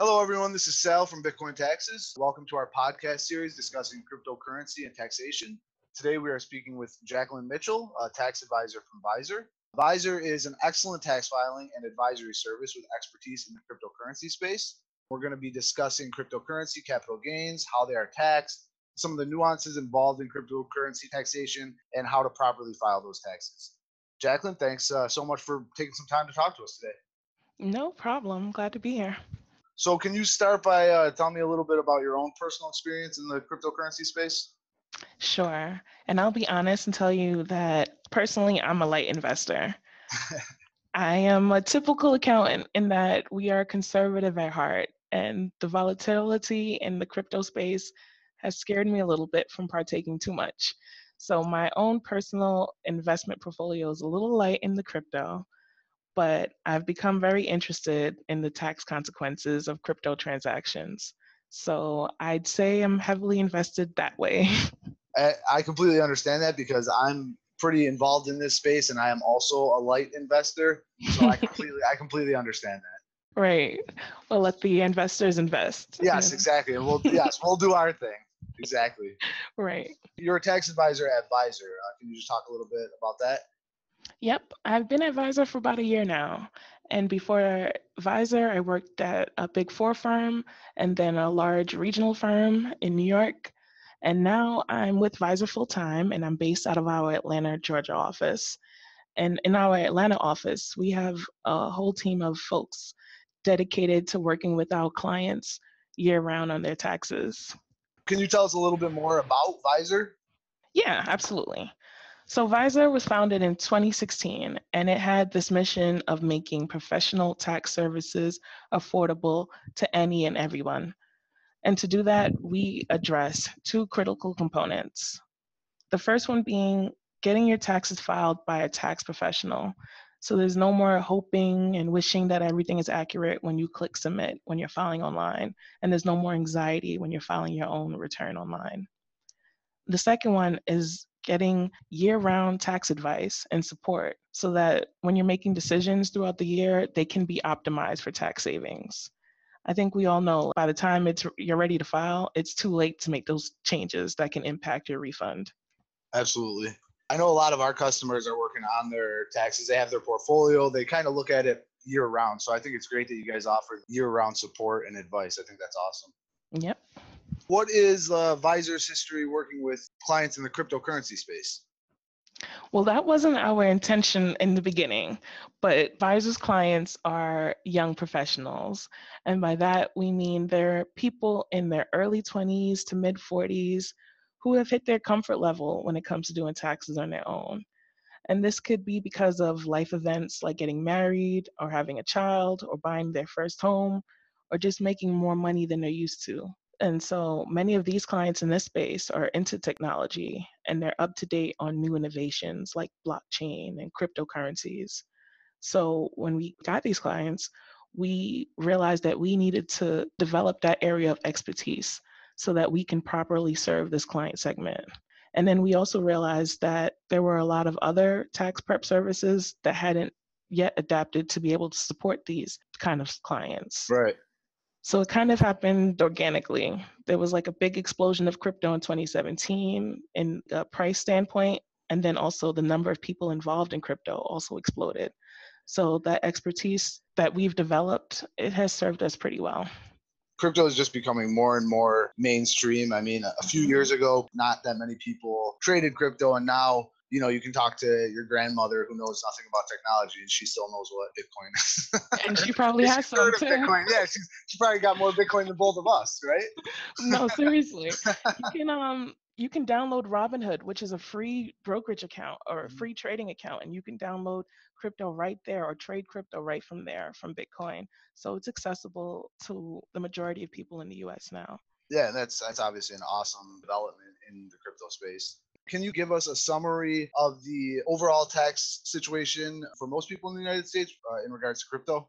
Hello, everyone. This is Sal from Bitcoin Taxes. Welcome to our podcast series discussing cryptocurrency and taxation. Today, we are speaking with Jacqueline Mitchell, a tax advisor from Visor. Visor is an excellent tax filing and advisory service with expertise in the cryptocurrency space. We're going to be discussing cryptocurrency capital gains, how they are taxed, some of the nuances involved in cryptocurrency taxation, and how to properly file those taxes. Jacqueline, thanks uh, so much for taking some time to talk to us today. No problem. Glad to be here. So, can you start by uh, telling me a little bit about your own personal experience in the cryptocurrency space? Sure. And I'll be honest and tell you that personally, I'm a light investor. I am a typical accountant in that we are conservative at heart, and the volatility in the crypto space has scared me a little bit from partaking too much. So, my own personal investment portfolio is a little light in the crypto, but I've become very interested in the tax consequences of crypto transactions. So, I'd say I'm heavily invested that way. I completely understand that because I'm pretty involved in this space and I am also a light investor. So I completely I completely understand that. Right. Well let the investors invest. Yes, exactly. And we'll yes, we'll do our thing. Exactly. Right. You're a tax advisor at Visor. Uh, can you just talk a little bit about that? Yep, I've been at Visor for about a year now. And before Visor, I worked at a big four firm and then a large regional firm in New York. And now I'm with Visor full time and I'm based out of our Atlanta, Georgia office. And in our Atlanta office, we have a whole team of folks dedicated to working with our clients year round on their taxes. Can you tell us a little bit more about Visor? Yeah, absolutely. So, Visor was founded in 2016, and it had this mission of making professional tax services affordable to any and everyone. And to do that, we address two critical components. The first one being getting your taxes filed by a tax professional. So there's no more hoping and wishing that everything is accurate when you click submit when you're filing online. And there's no more anxiety when you're filing your own return online. The second one is getting year round tax advice and support so that when you're making decisions throughout the year, they can be optimized for tax savings. I think we all know by the time it's you're ready to file, it's too late to make those changes that can impact your refund. Absolutely. I know a lot of our customers are working on their taxes. They have their portfolio. They kind of look at it year round. So I think it's great that you guys offer year round support and advice. I think that's awesome. Yep. What is uh, Visor's history working with clients in the cryptocurrency space? Well, that wasn't our intention in the beginning, but Visor's clients are young professionals. And by that, we mean they're people in their early 20s to mid 40s who have hit their comfort level when it comes to doing taxes on their own. And this could be because of life events like getting married or having a child or buying their first home or just making more money than they're used to. And so many of these clients in this space are into technology and they're up to date on new innovations like blockchain and cryptocurrencies. So when we got these clients, we realized that we needed to develop that area of expertise so that we can properly serve this client segment. And then we also realized that there were a lot of other tax prep services that hadn't yet adapted to be able to support these kind of clients. Right. So it kind of happened organically. There was like a big explosion of crypto in 2017 in a price standpoint, and then also the number of people involved in crypto also exploded. So that expertise that we've developed, it has served us pretty well. Crypto is just becoming more and more mainstream. I mean, a few years mm-hmm. ago, not that many people traded crypto, and now you know, you can talk to your grandmother who knows nothing about technology and she still knows what Bitcoin is. and she probably has some too. Bitcoin. Yeah, she's she probably got more Bitcoin than both of us, right? no, seriously. You can um you can download Robinhood, which is a free brokerage account or a mm-hmm. free trading account, and you can download crypto right there or trade crypto right from there from Bitcoin. So it's accessible to the majority of people in the US now. Yeah, that's that's obviously an awesome development in the crypto space. Can you give us a summary of the overall tax situation for most people in the United States uh, in regards to crypto?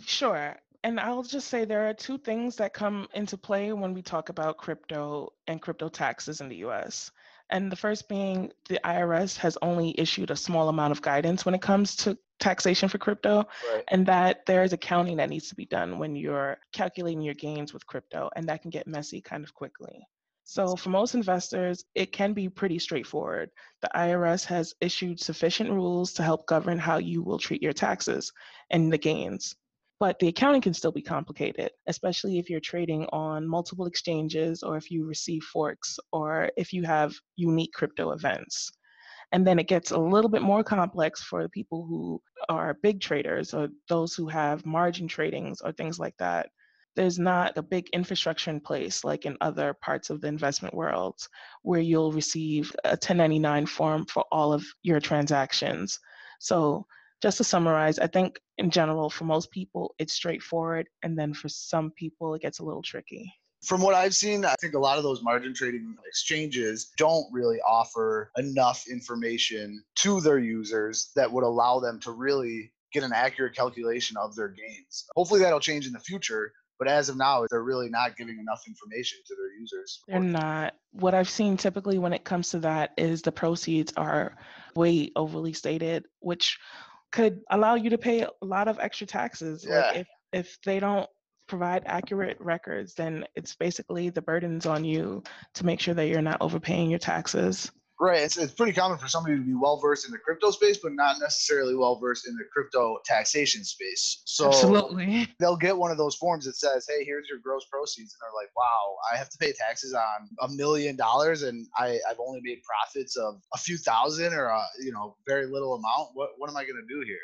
Sure. And I'll just say there are two things that come into play when we talk about crypto and crypto taxes in the US. And the first being the IRS has only issued a small amount of guidance when it comes to taxation for crypto, Right. and that there is accounting that needs to be done when you're calculating your gains with crypto, and that can get messy kind of quickly. So, for most investors, it can be pretty straightforward. The IRS has issued sufficient rules to help govern how you will treat your taxes and the gains. But the accounting can still be complicated, especially if you're trading on multiple exchanges or if you receive forks or if you have unique crypto events. And then it gets a little bit more complex for the people who are big traders or those who have margin tradings or things like that. There's not a big infrastructure in place like in other parts of the investment world where you'll receive a 1099 form for all of your transactions. So just to summarize, I think in general, for most people, it's straightforward. And then for some people, it gets a little tricky. From what I've seen, I think a lot of those margin trading exchanges don't really offer enough information to their users that would allow them to really get an accurate calculation of their gains. Hopefully that'll change in the future, but as of now, they're really not giving enough information to their users. They're not. What I've seen typically when it comes to that is the proceeds are way overly stated, which could allow you to pay a lot of extra taxes. Yeah. Like if if they don't provide accurate records, then it's basically the burdens on you to make sure that you're not overpaying your taxes. Right. It's, it's pretty common for somebody to be well versed in the crypto space, but not necessarily well versed in the crypto taxation space. So Absolutely. they'll get one of those forms that says, "Hey, here's your gross proceeds," and they're like, "Wow, I have to pay taxes on a million dollars, and I, I've only made profits of a few thousand or a you know very little amount. What what am I going to do here?"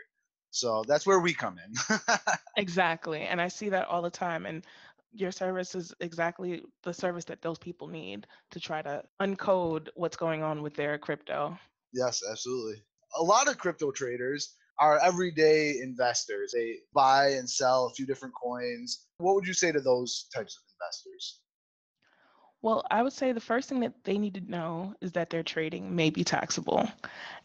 So that's where we come in. Exactly. And I see that all the time. And your service is exactly the service that those people need to try to uncode what's going on with their crypto. yes, absolutely. A lot of crypto traders are everyday investors. They buy and sell a few different coins. What would you say to those types of investors? Well, I would say the first thing that they need to know is that their trading may be taxable.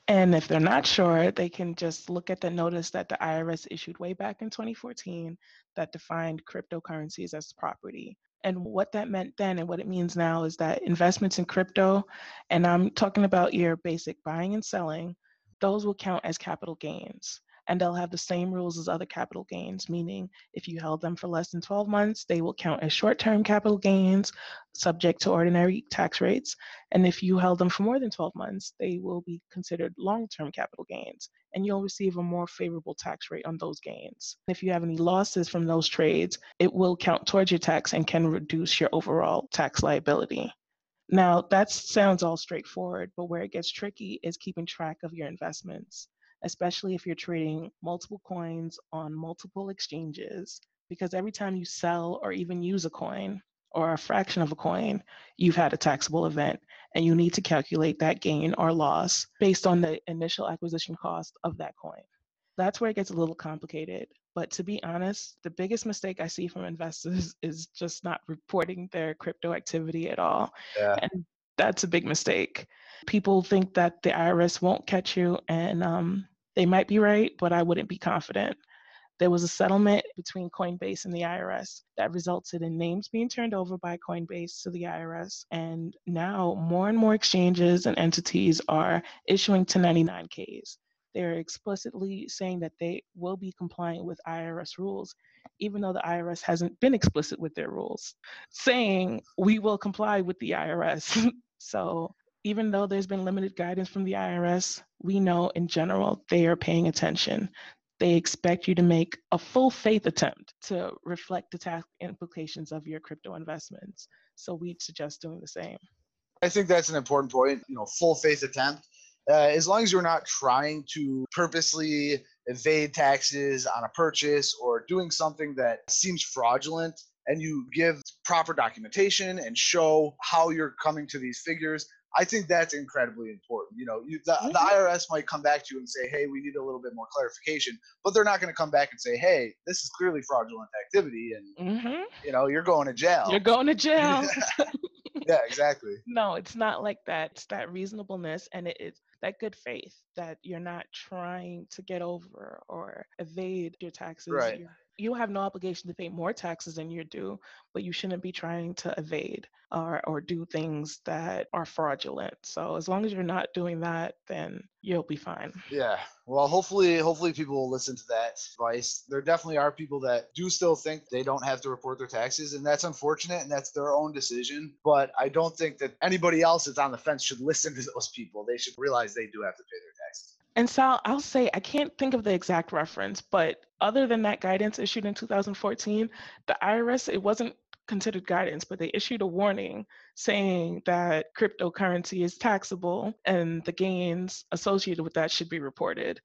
And if they're not sure, they can just look at the notice that the IRS issued way back in 2014 that defined cryptocurrencies as property. And what that meant then and what it means now is that investments in crypto, and I'm talking about your basic buying and selling, those will count as capital gains and they'll have the same rules as other capital gains, meaning if you held them for less than 12 months, they will count as short term capital gains subject to ordinary tax rates. And if you held them for more than 12 months, they will be considered long term capital gains, and you'll receive a more favorable tax rate on those gains. If you have any losses from those trades, it will count towards your tax and can reduce your overall tax liability. Now, that sounds all straightforward, but where it gets tricky is keeping track of your investments especially if you're trading multiple coins on multiple exchanges, because every time you sell or even use a coin or a fraction of a coin, you've had a taxable event and you need to calculate that gain or loss based on the initial acquisition cost of that coin. That's where it gets a little complicated. But to be honest, the biggest mistake I see from investors is just not reporting their crypto activity at all. Yeah. And that's a big mistake. People think that the IRS won't catch you, and um, they might be right, but I wouldn't be confident. There was a settlement between Coinbase and the IRS that resulted in names being turned over by Coinbase to the IRS. And now more and more exchanges and entities are issuing 1099Ks. They're explicitly saying that they will be compliant with IRS rules, even though the IRS hasn't been explicit with their rules, saying we will comply with the IRS. so even though there's been limited guidance from the IRS, we know in general they are paying attention. They expect you to make a full faith attempt to reflect the tax implications of your crypto investments. So we suggest doing the same. I think that's an important point. You know, full faith attempt. Uh, as long as you're not trying to purposely evade taxes on a purchase or doing something that seems fraudulent and you give proper documentation and show how you're coming to these figures, I think that's incredibly important. You know, you, the, the IRS might come back to you and say, hey, we need a little bit more clarification, but they're not going to come back and say, hey, this is clearly fraudulent activity and, hmm you know, you're going to jail. You're going to jail. yeah, exactly. no, it's not like that. It's that reasonableness and it is that good faith that you're not trying to get over or evade your taxes. Right. You're You have no obligation to pay more taxes than you're due, but you shouldn't be trying to evade or, or do things that are fraudulent. So as long as you're not doing that, then you'll be fine. Yeah. Well, hopefully, hopefully people will listen to that advice. There definitely are people that do still think they don't have to report their taxes, and that's unfortunate, and that's their own decision. But I don't think that anybody else that's on the fence should listen to those people. They should realize they do have to pay their taxes. And Sal, I'll say I can't think of the exact reference, but other than that guidance issued in 2014, the IRS, it wasn't considered guidance, but they issued a warning saying that cryptocurrency is taxable and the gains associated with that should be reported.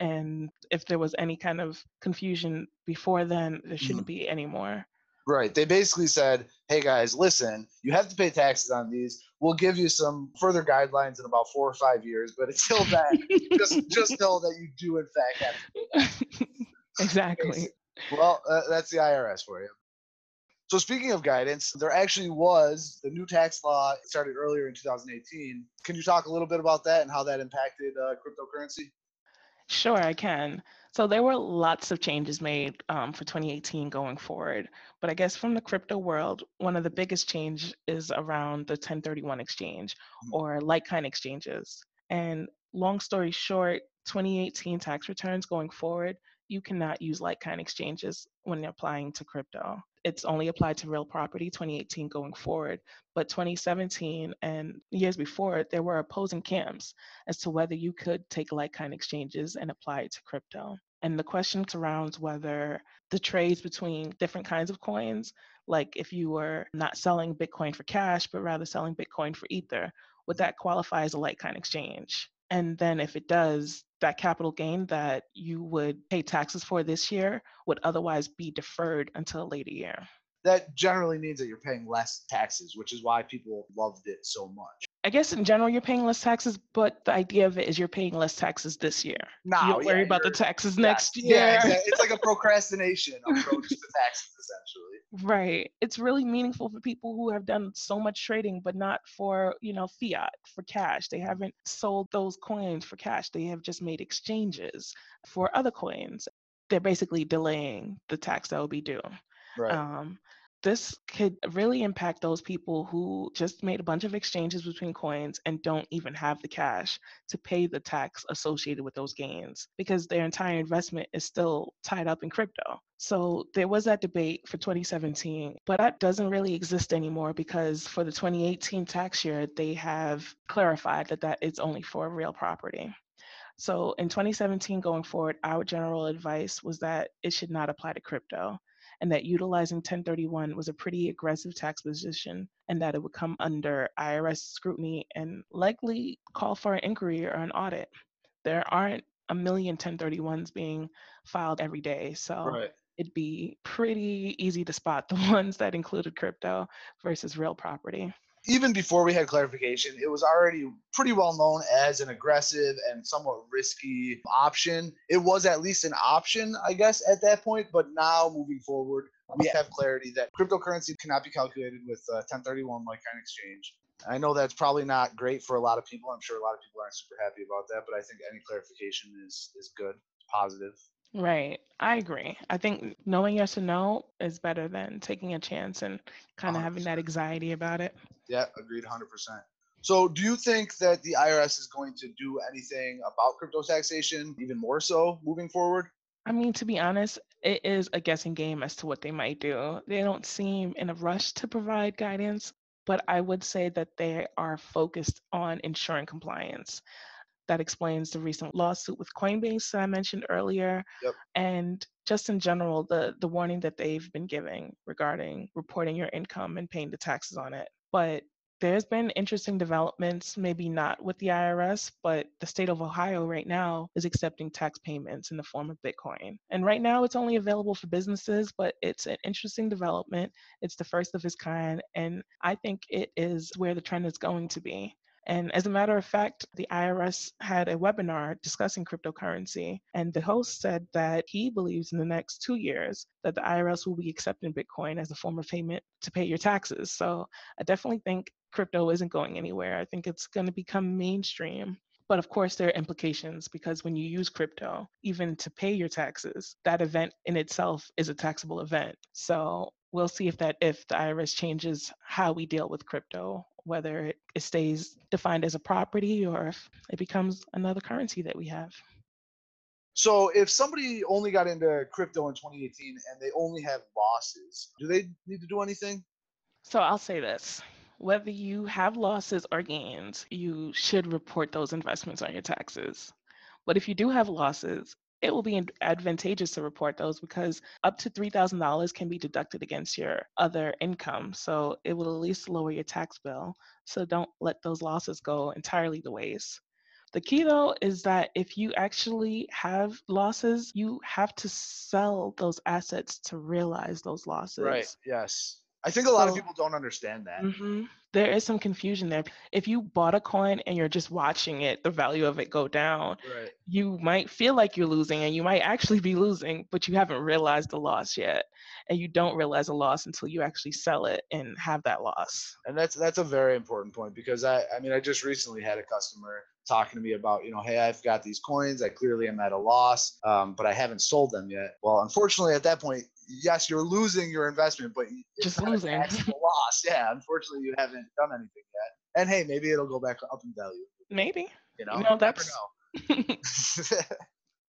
And if there was any kind of confusion before then, there shouldn't mm. be any more. Right. They basically said, hey guys, listen, you have to pay taxes on these. We'll give you some further guidelines in about four or five years, but until then, just just know that you do in fact have to Exactly. Well, uh, that's the IRS for you. So speaking of guidance, there actually was the new tax law started earlier in 2018. Can you talk a little bit about that and how that impacted uh, cryptocurrency? Sure, I can. So there were lots of changes made um, for 2018 going forward. But I guess from the crypto world, one of the biggest change is around the 1031 exchange mm-hmm. or like kind exchanges. And long story short, 2018 tax returns going forward, you cannot use like kind exchanges when applying to crypto it's only applied to real property 2018 going forward. But 2017 and years before, there were opposing camps as to whether you could take like kind exchanges and apply it to crypto. And the question surrounds whether the trades between different kinds of coins, like if you were not selling Bitcoin for cash, but rather selling Bitcoin for Ether, would that qualify as a like kind exchange? And then if it does, that capital gain that you would pay taxes for this year would otherwise be deferred until a later year. That generally means that you're paying less taxes, which is why people loved it so much. I guess in general you're paying less taxes, but the idea of it is you're paying less taxes this year. No, you worry yeah, about the taxes yeah, next year. Yeah, exactly. it's like a procrastination approach to taxes, essentially. Right. It's really meaningful for people who have done so much trading, but not for you know fiat for cash. They haven't sold those coins for cash. They have just made exchanges for other coins. They're basically delaying the tax that will be due. Right. Um, this could really impact those people who just made a bunch of exchanges between coins and don't even have the cash to pay the tax associated with those gains because their entire investment is still tied up in crypto. So there was that debate for 2017, but that doesn't really exist anymore because for the 2018 tax year, they have clarified that that is only for real property. So in 2017 going forward, our general advice was that it should not apply to crypto and that utilizing 1031 was a pretty aggressive tax position and that it would come under IRS scrutiny and likely call for an inquiry or an audit. There aren't a million 1031s being filed every day. So right. it'd be pretty easy to spot the ones that included crypto versus real property even before we had clarification, it was already pretty well known as an aggressive and somewhat risky option. It was at least an option, I guess, at that point. But now moving forward, we have clarity that cryptocurrency cannot be calculated with uh, 1031 like kind exchange. I know that's probably not great for a lot of people. I'm sure a lot of people aren't super happy about that, but I think any clarification is is good, positive. Right. I agree. I think knowing yes or no is better than taking a chance and kind of having that anxiety about it. Yeah, agreed 100%. So, do you think that the IRS is going to do anything about crypto taxation, even more so moving forward? I mean, to be honest, it is a guessing game as to what they might do. They don't seem in a rush to provide guidance, but I would say that they are focused on ensuring compliance that explains the recent lawsuit with Coinbase that I mentioned earlier. Yep. And just in general, the, the warning that they've been giving regarding reporting your income and paying the taxes on it. But there's been interesting developments, maybe not with the IRS, but the state of Ohio right now is accepting tax payments in the form of Bitcoin. And right now it's only available for businesses, but it's an interesting development. It's the first of its kind, and I think it is where the trend is going to be. And as a matter of fact, the IRS had a webinar discussing cryptocurrency, and the host said that he believes in the next two years that the IRS will be accepting Bitcoin as a form of payment to pay your taxes. So I definitely think crypto isn't going anywhere. I think it's going to become mainstream. But of course, there are implications because when you use crypto, even to pay your taxes, that event in itself is a taxable event. So we'll see if that if the IRS changes how we deal with crypto, whether it, stays defined as a property or if it becomes another currency that we have. So if somebody only got into crypto in 2018 and they only have losses, do they need to do anything? So I'll say this. Whether you have losses or gains, you should report those investments on your taxes. But if you do have losses, it will be advantageous to report those because up to $3,000 can be deducted against your other income. So it will at least lower your tax bill. So don't let those losses go entirely to waste. The key though is that if you actually have losses, you have to sell those assets to realize those losses. Right. Yes. I think a lot so, of people don't understand that. Mm-hmm. There is some confusion there. If you bought a coin and you're just watching it, the value of it go down, right. you might feel like you're losing and you might actually be losing, but you haven't realized the loss yet. And you don't realize a loss until you actually sell it and have that loss. And that's that's a very important point because I I mean I just recently had a customer talking to me about, you know, hey, I've got these coins. I clearly am at a loss, um, but I haven't sold them yet. Well, unfortunately, at that point, yes, you're losing your investment, but just losing a loss. Yeah, unfortunately, you haven't done anything yet. And hey, maybe it'll go back up in value. Maybe. You know, you know that's.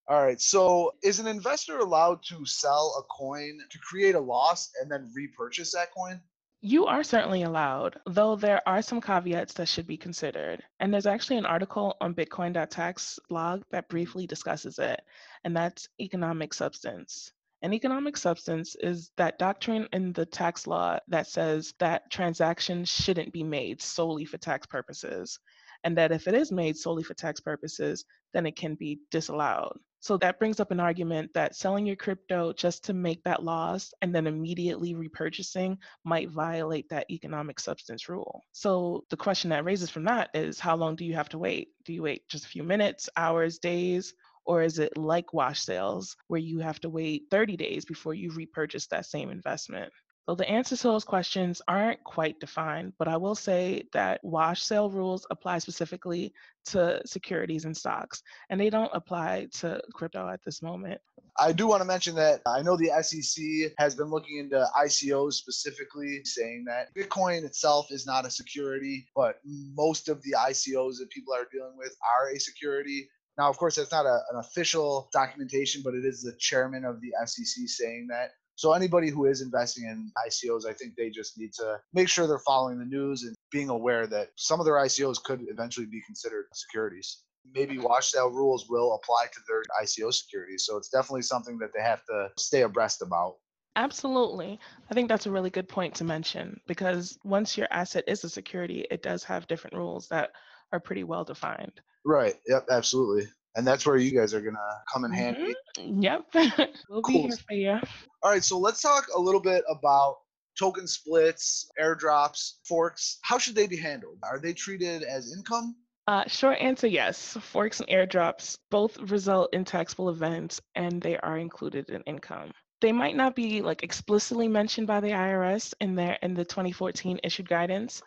All right. So, is an investor allowed to sell a coin to create a loss and then repurchase that coin? You are certainly allowed, though there are some caveats that should be considered. And there's actually an article on Bitcoin.tax blog that briefly discusses it, and that's economic substance. An economic substance is that doctrine in the tax law that says that transactions shouldn't be made solely for tax purposes, and that if it is made solely for tax purposes, then it can be disallowed. So that brings up an argument that selling your crypto just to make that loss and then immediately repurchasing might violate that economic substance rule. So the question that raises from that is how long do you have to wait? Do you wait just a few minutes, hours, days? Or is it like wash sales where you have to wait 30 days before you repurchase that same investment? So the answers to those questions aren't quite defined, but I will say that wash sale rules apply specifically to securities and stocks, and they don't apply to crypto at this moment. I do want to mention that I know the SEC has been looking into ICOs specifically, saying that Bitcoin itself is not a security, but most of the ICOs that people are dealing with are a security. Now, of course, that's not a, an official documentation, but it is the chairman of the SEC saying that. So anybody who is investing in ICOs, I think they just need to make sure they're following the news and being aware that some of their ICOs could eventually be considered securities. Maybe wash sale rules will apply to their ICO securities. So it's definitely something that they have to stay abreast about. Absolutely. I think that's a really good point to mention because once your asset is a security, it does have different rules that are pretty well defined. Right. Yep. Absolutely and that's where you guys are gonna come in handy. Mm-hmm. Yep, we'll cool. be here for you. All right, so let's talk a little bit about token splits, airdrops, forks. How should they be handled? Are they treated as income? Uh, short answer yes. Forks and airdrops both result in taxable events and they are included in income they might not be like explicitly mentioned by the IRS in their in the 2014 issued guidance,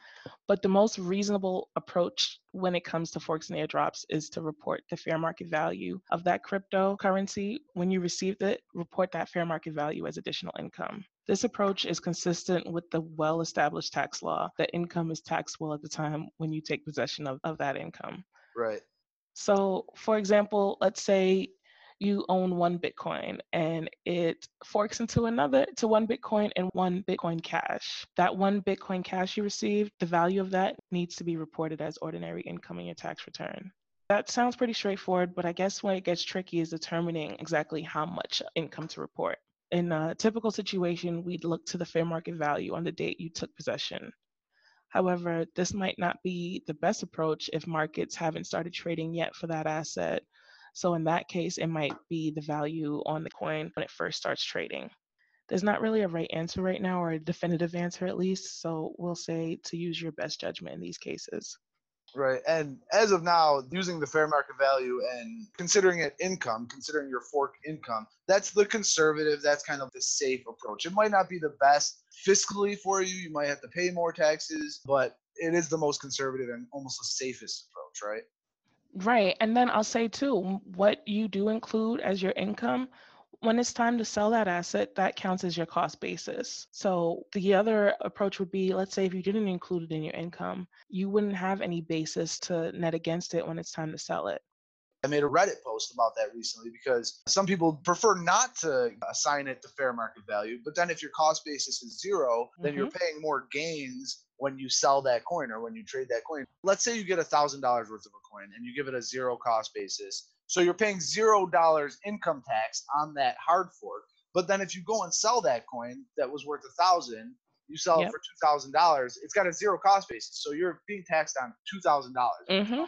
but the most reasonable approach when it comes to forks and airdrops is to report the fair market value of that cryptocurrency. When you received it, report that fair market value as additional income. This approach is consistent with the well established tax law that income is taxable at the time when you take possession of, of that income. Right. So, for example, let's say you own one Bitcoin and it forks into another to one Bitcoin and one Bitcoin Cash. That one Bitcoin Cash you received, the value of that needs to be reported as ordinary income in your tax return. That sounds pretty straightforward, but I guess when it gets tricky is determining exactly how much income to report. In a typical situation, we'd look to the fair market value on the date you took possession. However, this might not be the best approach if markets haven't started trading yet for that asset so in that case, it might be the value on the coin when it first starts trading. There's not really a right answer right now, or a definitive answer at least. So we'll say to use your best judgment in these cases. Right. And as of now, using the fair market value and considering it income, considering your fork income, that's the conservative, that's kind of the safe approach. It might not be the best fiscally for you. You might have to pay more taxes, but it is the most conservative and almost the safest approach, right? Right. And then I'll say too, what you do include as your income, when it's time to sell that asset, that counts as your cost basis. So the other approach would be let's say if you didn't include it in your income, you wouldn't have any basis to net against it when it's time to sell it. I made a Reddit post about that recently because some people prefer not to assign it to fair market value. But then if your cost basis is 0 then mm-hmm. you're paying more gains when you sell that coin or when you trade that coin. Let's say you get a thousand dollars worth of a coin and you give it a zero cost basis. So you're paying zero dollars income tax on that hard fork. But then if you go and sell that coin that was worth a thousand, you sell yep. it for two thousand dollars, it's got a zero cost basis. So you're being taxed on two thousand dollars. Mm-hmm.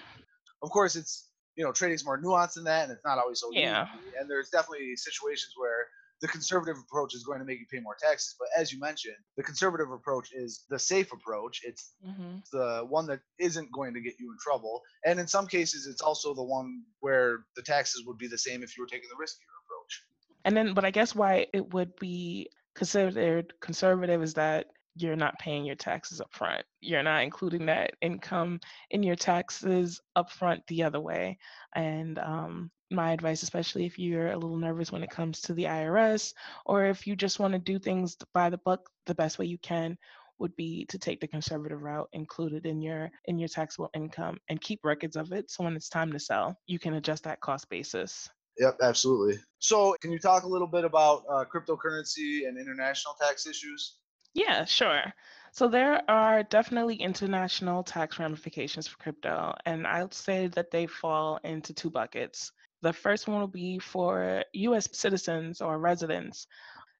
Of course, it's you know, trading's more nuanced than that, and it's not always so yeah. easy. And there's definitely situations where the conservative approach is going to make you pay more taxes. But as you mentioned, the conservative approach is the safe approach. It's mm-hmm. the one that isn't going to get you in trouble. And in some cases, it's also the one where the taxes would be the same if you were taking the riskier approach. And then, but I guess why it would be considered conservative is that you're not paying your taxes up front. You're not including that income in your taxes up front the other way. And um, my advice, especially if you're a little nervous when it comes to the IRS, or if you just want to do things by the book the best way you can, would be to take the conservative route included in your in your taxable income and keep records of it so when it's time to sell you can adjust that cost basis Yep, absolutely. So, can you talk a little bit about uh, cryptocurrency and international tax issues? Yeah, sure. So there are definitely international tax ramifications for crypto, and I'd say that they fall into two buckets. The first one will be for US citizens or residents.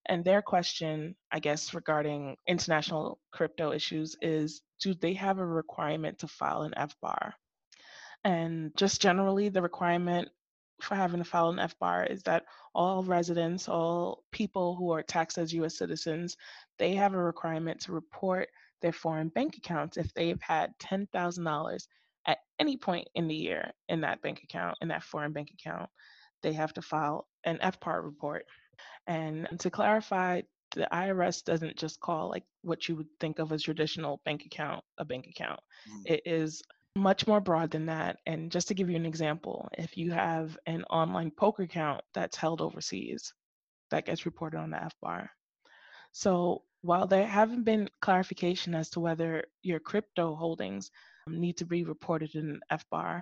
And their question, I guess, regarding international crypto issues is do they have a requirement to file an FBAR? And just generally, the requirement for having to file an FBAR is that all residents, all people who are taxed as US citizens, they have a requirement to report their foreign bank accounts if they've had $10,000 at any point in the year in that bank account, in that foreign bank account. They have to file an FBAR report. And to clarify, the IRS doesn't just call like what you would think of as traditional bank account a bank account. Mm. It is much more broad than that. And just to give you an example, if you have an online poker account that's held overseas, that gets reported on the FBAR. So while there haven't been clarification as to whether your crypto holdings need to be reported in FBAR,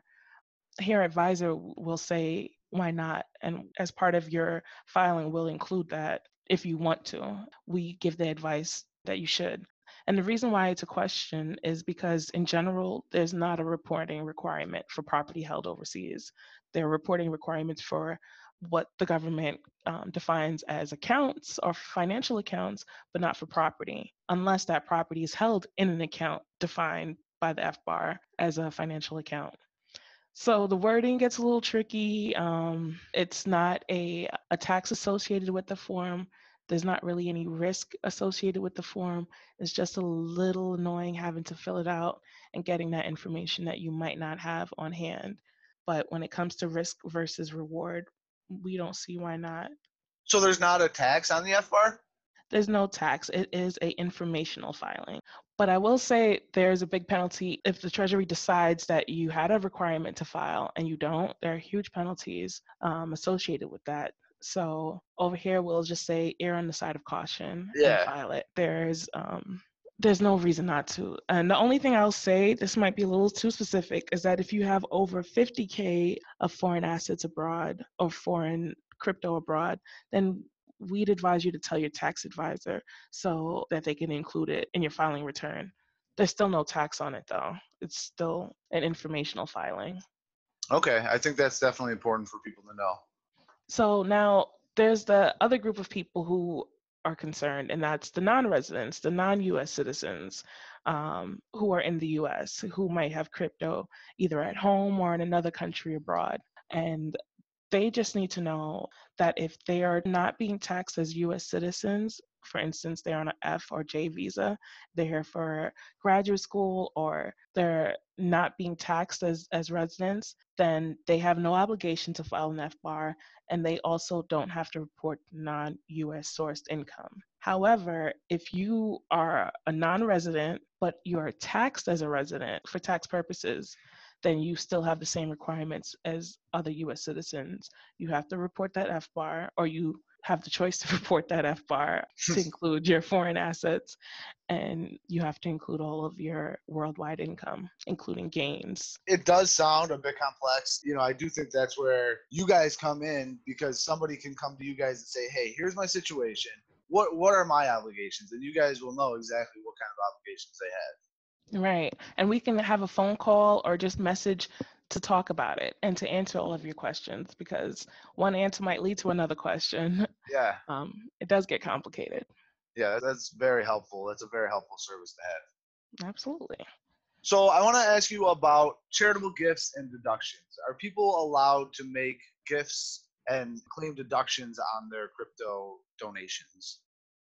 here at Visor will say why not? And as part of your filing we'll include that if you want to. We give the advice that you should. And the reason why it's a question is because, in general, there's not a reporting requirement for property held overseas. There are reporting requirements for what the government um, defines as accounts or financial accounts, but not for property, unless that property is held in an account defined by the FBAR as a financial account. So the wording gets a little tricky. Um, it's not a, a tax associated with the form. There's not really any risk associated with the form. It's just a little annoying having to fill it out and getting that information that you might not have on hand. But when it comes to risk versus reward, we don't see why not. So there's not a tax on the FBAR? There's no tax. It is a informational filing. But I will say there's a big penalty if the Treasury decides that you had a requirement to file and you don't. There are huge penalties um, associated with that. So over here, we'll just say err on the side of caution yeah. and file it. There's um, there's no reason not to. And the only thing I'll say, this might be a little too specific, is that if you have over 50K of foreign assets abroad or foreign crypto abroad, then we'd advise you to tell your tax advisor so that they can include it in your filing return. There's still no tax on it though. It's still an informational filing. Okay, I think that's definitely important for people to know. So now there's the other group of people who are concerned, and that's the non residents, the non US citizens um, who are in the US who might have crypto either at home or in another country abroad. And they just need to know that if they are not being taxed as US citizens, for instance, they're on an F or J visa, they're here for graduate school, or they're not being taxed as, as residents, then they have no obligation to file an FBAR and they also don't have to report non US sourced income. However, if you are a non resident, but you are taxed as a resident for tax purposes, then you still have the same requirements as other US citizens. You have to report that FBAR or you have the choice to report that FBAR to include your foreign assets and you have to include all of your worldwide income, including gains. It does sound a bit complex. You know, I do think that's where you guys come in because somebody can come to you guys and say, hey, here's my situation. What, what are my obligations? And you guys will know exactly what kind of obligations they have. Right. And we can have a phone call or just message to talk about it and to answer all of your questions because one answer might lead to another question. Yeah. Um, it does get complicated. Yeah, that's very helpful. That's a very helpful service to have. Absolutely. So I want to ask you about charitable gifts and deductions. Are people allowed to make gifts and claim deductions on their crypto donations?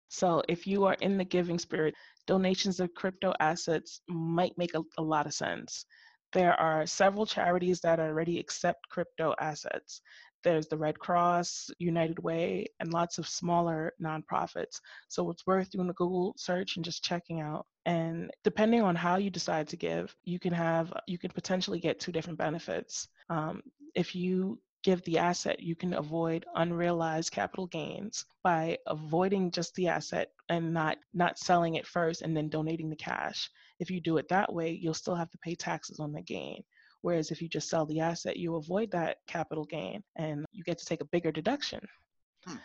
So if you are in the giving spirit, donations of crypto assets might make a, a lot of sense. There are several charities that already accept crypto assets. There's the Red Cross, United Way, and lots of smaller nonprofits. So it's worth doing a Google search and just checking out. And depending on how you decide to give, you can have you can potentially get two different benefits. Um, if you give the asset, you can avoid unrealized capital gains by avoiding just the asset and not not selling it first and then donating the cash. If you do it that way, you'll still have to pay taxes on the gain. Whereas if you just sell the asset, you avoid that capital gain and you get to take a bigger deduction. Hmm.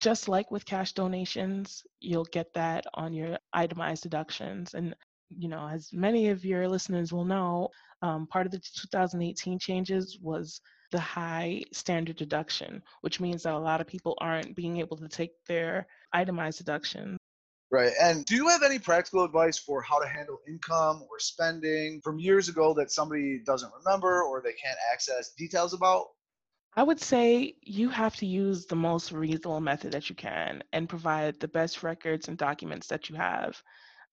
Just like with cash donations, you'll get that on your itemized deductions. And, you know, as many of your listeners will know, um, part of the 2018 changes was the high standard deduction, which means that a lot of people aren't being able to take their itemized deduction Right. And do you have any practical advice for how to handle income or spending from years ago that somebody doesn't remember or they can't access details about? I would say you have to use the most reasonable method that you can and provide the best records and documents that you have.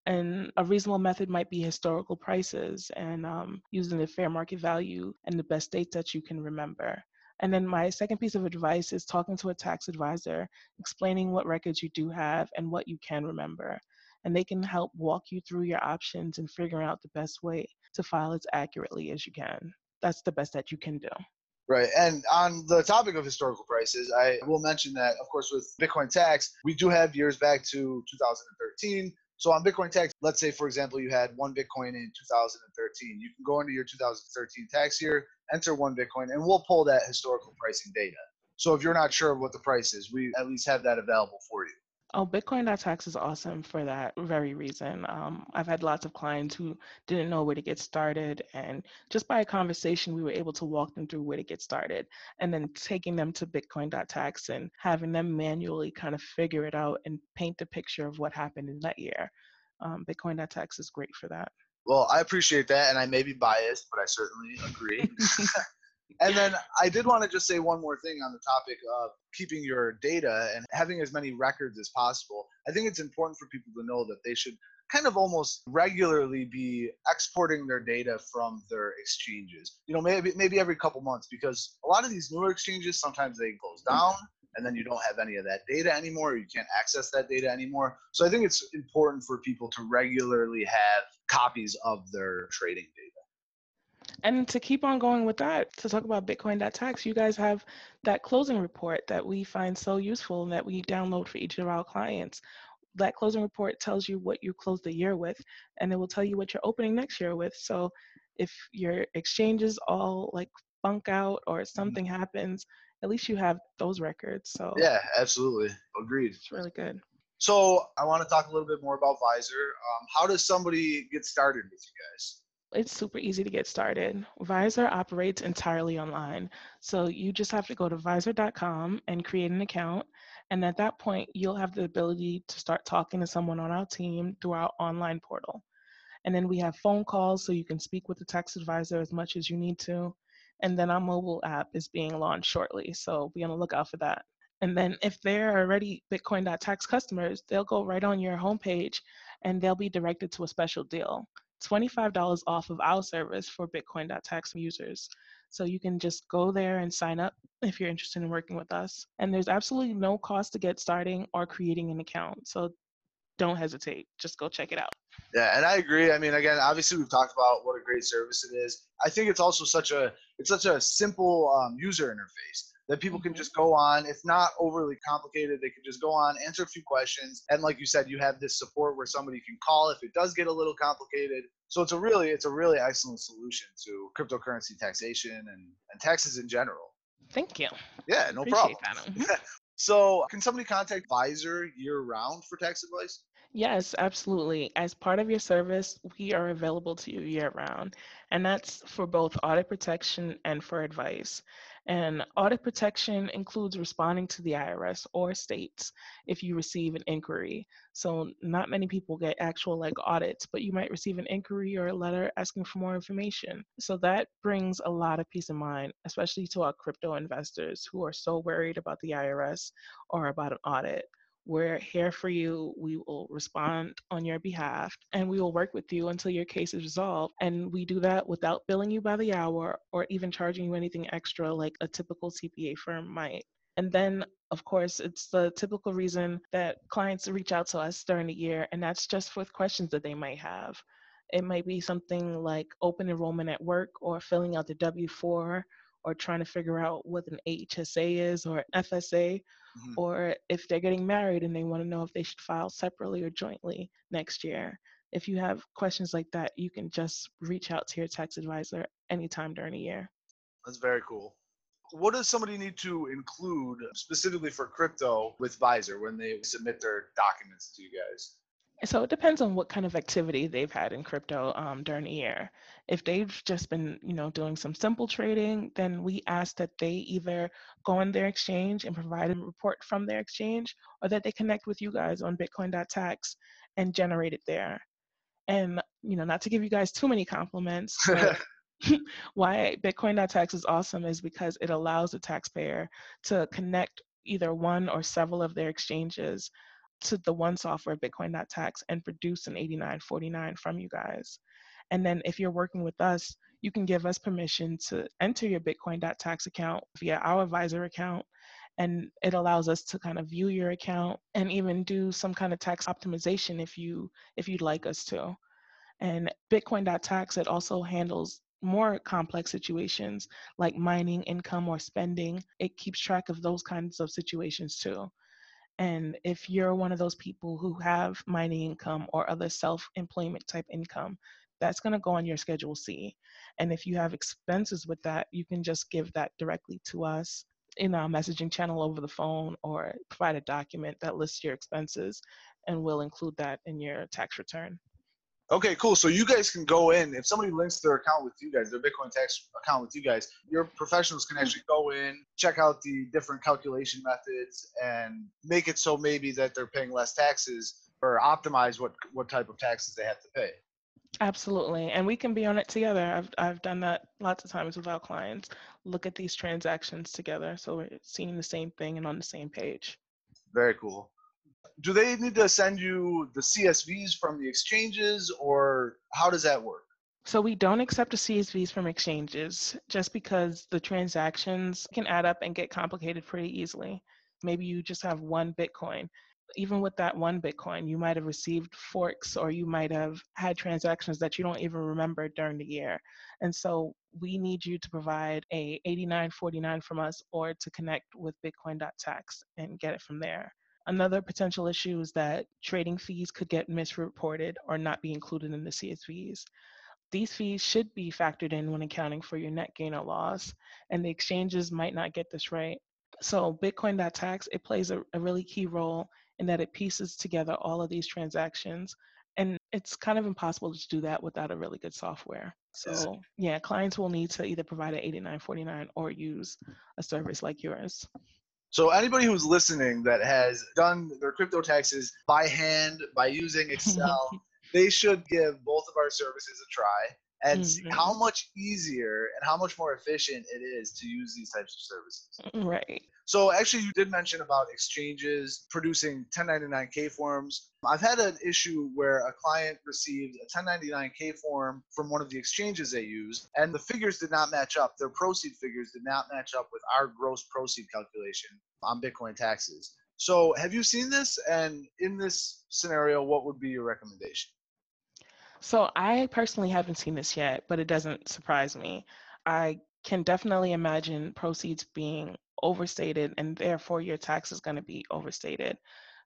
And a reasonable method might be historical prices and um, using the fair market value and the best dates that you can remember. And then my second piece of advice is talking to a tax advisor, explaining what records you do have and what you can remember. And they can help walk you through your options and figure out the best way to file as accurately as you can. That's the best that you can do. Right. And on the topic of historical prices, I will mention that, of course, with Bitcoin tax, we do have years back to 2013 so on Bitcoin tax, let's say, for example, you had one Bitcoin in 2013. You can go into your 2013 tax year, enter one Bitcoin, and we'll pull that historical pricing data. So if you're not sure what the price is, we at least have that available for you. Oh, Bitcoin.tax is awesome for that very reason. Um, I've had lots of clients who didn't know where to get started, and just by a conversation, we were able to walk them through where to get started, and then taking them to Bitcoin.tax and having them manually kind of figure it out and paint the picture of what happened in that year. Um, Bitcoin.tax is great for that. Well, I appreciate that, and I may be biased, but I certainly agree. And then I did want to just say one more thing on the topic of keeping your data and having as many records as possible. I think it's important for people to know that they should kind of almost regularly be exporting their data from their exchanges. You know, maybe maybe every couple months because a lot of these newer exchanges sometimes they close down and then you don't have any of that data anymore, you can't access that data anymore. So I think it's important for people to regularly have copies of their trading data. And to keep on going with that, to talk about Bitcoin.tax, you guys have that closing report that we find so useful and that we download for each of our clients. That closing report tells you what you closed the year with, and it will tell you what you're opening next year with. So if your exchanges all like bunk out or mm-hmm. something happens, at least you have those records. So yeah, absolutely, agreed. It's really good. So I want to talk a little bit more about Visor. Um, how does somebody get started with you guys? It's super easy to get started. Visor operates entirely online. So you just have to go to visor.com and create an account. And at that point, you'll have the ability to start talking to someone on our team through our online portal. And then we have phone calls so you can speak with the tax advisor as much as you need to. And then our mobile app is being launched shortly. So be on the lookout for that. And then if they're already Bitcoin.tax customers, they'll go right on your homepage and they'll be directed to a special deal. $25 off of our service for Bitcoin.tax users. So you can just go there and sign up if you're interested in working with us. And there's absolutely no cost to get starting or creating an account. So don't hesitate. Just go check it out. Yeah, and I agree. I mean, again, obviously we've talked about what a great service it is. I think it's also such a it's such a simple um, user interface that people can mm-hmm. just go on. It's not overly complicated. They can just go on, answer a few questions, and like you said, you have this support where somebody can call if it does get a little complicated. So it's a really it's a really excellent solution to cryptocurrency taxation and, and taxes in general. Thank you. Yeah, no Appreciate problem. so can somebody contact Visor year round for tax advice? Yes, absolutely. As part of your service, we are available to you year round, and that's for both audit protection and for advice. And audit protection includes responding to the IRS or states if you receive an inquiry. So, not many people get actual like audits, but you might receive an inquiry or a letter asking for more information. So, that brings a lot of peace of mind, especially to our crypto investors who are so worried about the IRS or about an audit. We're here for you. We will respond on your behalf and we will work with you until your case is resolved. And we do that without billing you by the hour or even charging you anything extra like a typical CPA firm might. And then, of course, it's the typical reason that clients reach out to us during the year, and that's just with questions that they might have. It might be something like open enrollment at work or filling out the W 4 or trying to figure out what an HSA is or FSA, mm-hmm. or if they're getting married and they want to know if they should file separately or jointly next year. If you have questions like that, you can just reach out to your tax advisor anytime during the year. That's very cool. What does somebody need to include specifically for crypto with Visor when they submit their documents to you guys? So it depends on what kind of activity they've had in crypto um, during the year. If they've just been, you know, doing some simple trading, then we ask that they either go on their exchange and provide a report from their exchange, or that they connect with you guys on Bitcoin.tax and generate it there. And you know, not to give you guys too many compliments, why Bitcoin.tax is awesome is because it allows the taxpayer to connect either one or several of their exchanges to the one software, Bitcoin.tax, and produce an 8949 from you guys. And then if you're working with us, you can give us permission to enter your Bitcoin.tax account via our advisor account. And it allows us to kind of view your account and even do some kind of tax optimization if you if you'd like us to. And Bitcoin.tax, it also handles more complex situations like mining, income, or spending. It keeps track of those kinds of situations too. And if you're one of those people who have mining income or other self employment type income, that's going to go on your Schedule C. And if you have expenses with that, you can just give that directly to us in our messaging channel over the phone or provide a document that lists your expenses, and we'll include that in your tax return. Okay, cool. So you guys can go in if somebody links their account with you guys, their Bitcoin tax account with you guys. Your professionals can actually go in, check out the different calculation methods, and make it so maybe that they're paying less taxes or optimize what what type of taxes they have to pay. Absolutely, and we can be on it together. I've I've done that lots of times with our clients. Look at these transactions together, so we're seeing the same thing and on the same page. Very cool do they need to send you the CSVs from the exchanges or how does that work? So we don't accept the CSVs from exchanges just because the transactions can add up and get complicated pretty easily. Maybe you just have one Bitcoin. Even with that one Bitcoin, you might have received forks or you might have had transactions that you don't even remember during the year. And so we need you to provide a 8949 from us or to connect with bitcoin.tax and get it from there. Another potential issue is that trading fees could get misreported or not be included in the CSVs. These fees should be factored in when accounting for your net gain or loss, and the exchanges might not get this right. So Bitcoin.tax, it plays a, a really key role in that it pieces together all of these transactions. And it's kind of impossible to do that without a really good software. So yeah, clients will need to either provide an 8949 or use a service like yours. So anybody who's listening that has done their crypto taxes by hand by using Excel, they should give both of our services a try and mm-hmm. see how much easier and how much more efficient it is to use these types of services. Right. So actually, you did mention about exchanges producing 1099K forms. I've had an issue where a client received a 1099K form from one of the exchanges they used, and the figures did not match up. Their proceed figures did not match up with our gross proceed calculation on Bitcoin taxes. So, have you seen this? And in this scenario, what would be your recommendation? So, I personally haven't seen this yet, but it doesn't surprise me. I can definitely imagine proceeds being overstated, and therefore your tax is going to be overstated.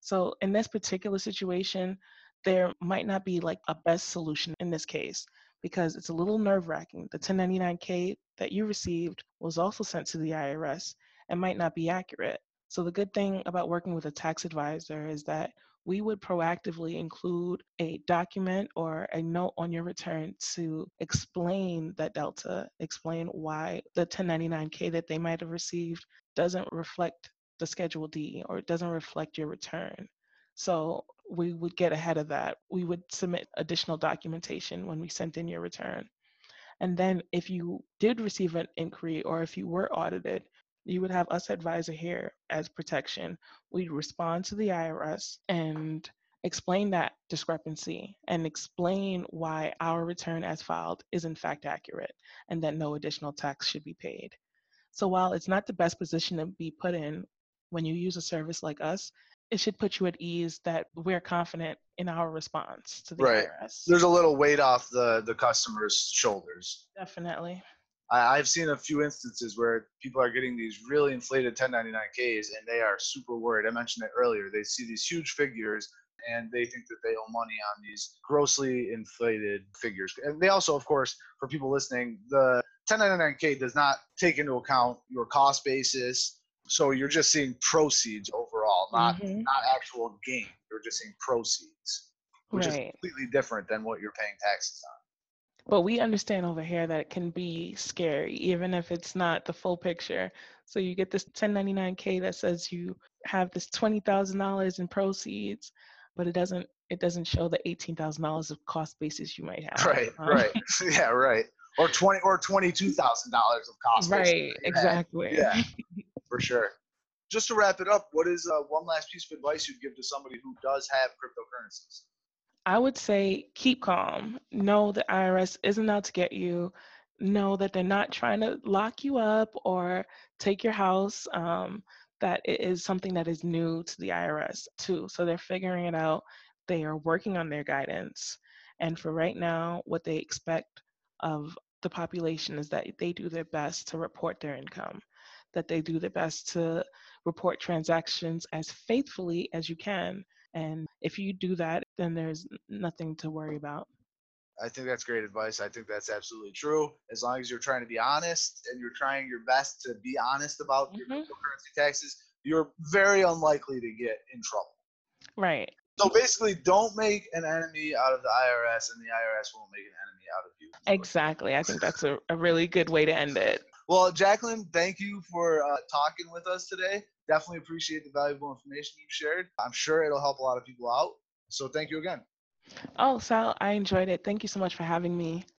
So, in this particular situation, there might not be like a best solution in this case because it's a little nerve wracking. The 1099K that you received was also sent to the IRS and might not be accurate. So, the good thing about working with a tax advisor is that we would proactively include a document or a note on your return to explain that delta, explain why the 1099K that they might have received doesn't reflect the Schedule D or it doesn't reflect your return. So we would get ahead of that. We would submit additional documentation when we sent in your return. And then if you did receive an inquiry or if you were audited, you would have us at Visor here as protection. We'd respond to the IRS and explain that discrepancy and explain why our return as filed is in fact accurate and that no additional tax should be paid. So while it's not the best position to be put in when you use a service like us, it should put you at ease that we're confident in our response to the right. IRS. There's a little weight off the the customer's shoulders. Definitely. I, I've seen a few instances where people are getting these really inflated 1099Ks and they are super worried. I mentioned it earlier. They see these huge figures and they think that they owe money on these grossly inflated figures. And they also, of course, for people listening, the 1099K does not take into account your cost basis. So you're just seeing proceeds overall, not Mhm. not actual gain. You're just seeing proceeds, which is completely different than what you're paying taxes on. But we understand over here that it can be scary, even if it's not the full picture. So you get this 1099K that says you have this $20,000 in proceeds, but it doesn't it doesn't show the $18,000 of cost basis you might have. Right, Um, right, yeah, right. Or twenty or twenty two thousand dollars of cost. basis Right, exactly. Yeah, for sure. Just to wrap it up, what is uh, one last piece of advice you'd give to somebody who does have cryptocurrencies? I would say keep calm. Know the IRS isn't out to get you. Know that they're not trying to lock you up or take your house. Um, that it is something that is new to the IRS too. So they're figuring it out. They are working on their guidance. And for right now, what they expect of the population is that they do their best to report their income, that they do their best to report transactions as faithfully as you can. And if you do that, then there's nothing to worry about. I think that's great advice. I think that's absolutely true. As long as you're trying to be honest and you're trying your best to be honest about your Mhm. cryptocurrency taxes, you're very unlikely to get in trouble. Right. So basically, don't make an enemy out of the IRS, and the IRS won't make an enemy out of you. Exactly. I think that's a, a really good way to end it. Well, Jacqueline, thank you for uh, talking with us today. Definitely appreciate the valuable information you've shared. I'm sure it'll help a lot of people out. So thank you again. Oh, Sal, I enjoyed it. Thank you so much for having me.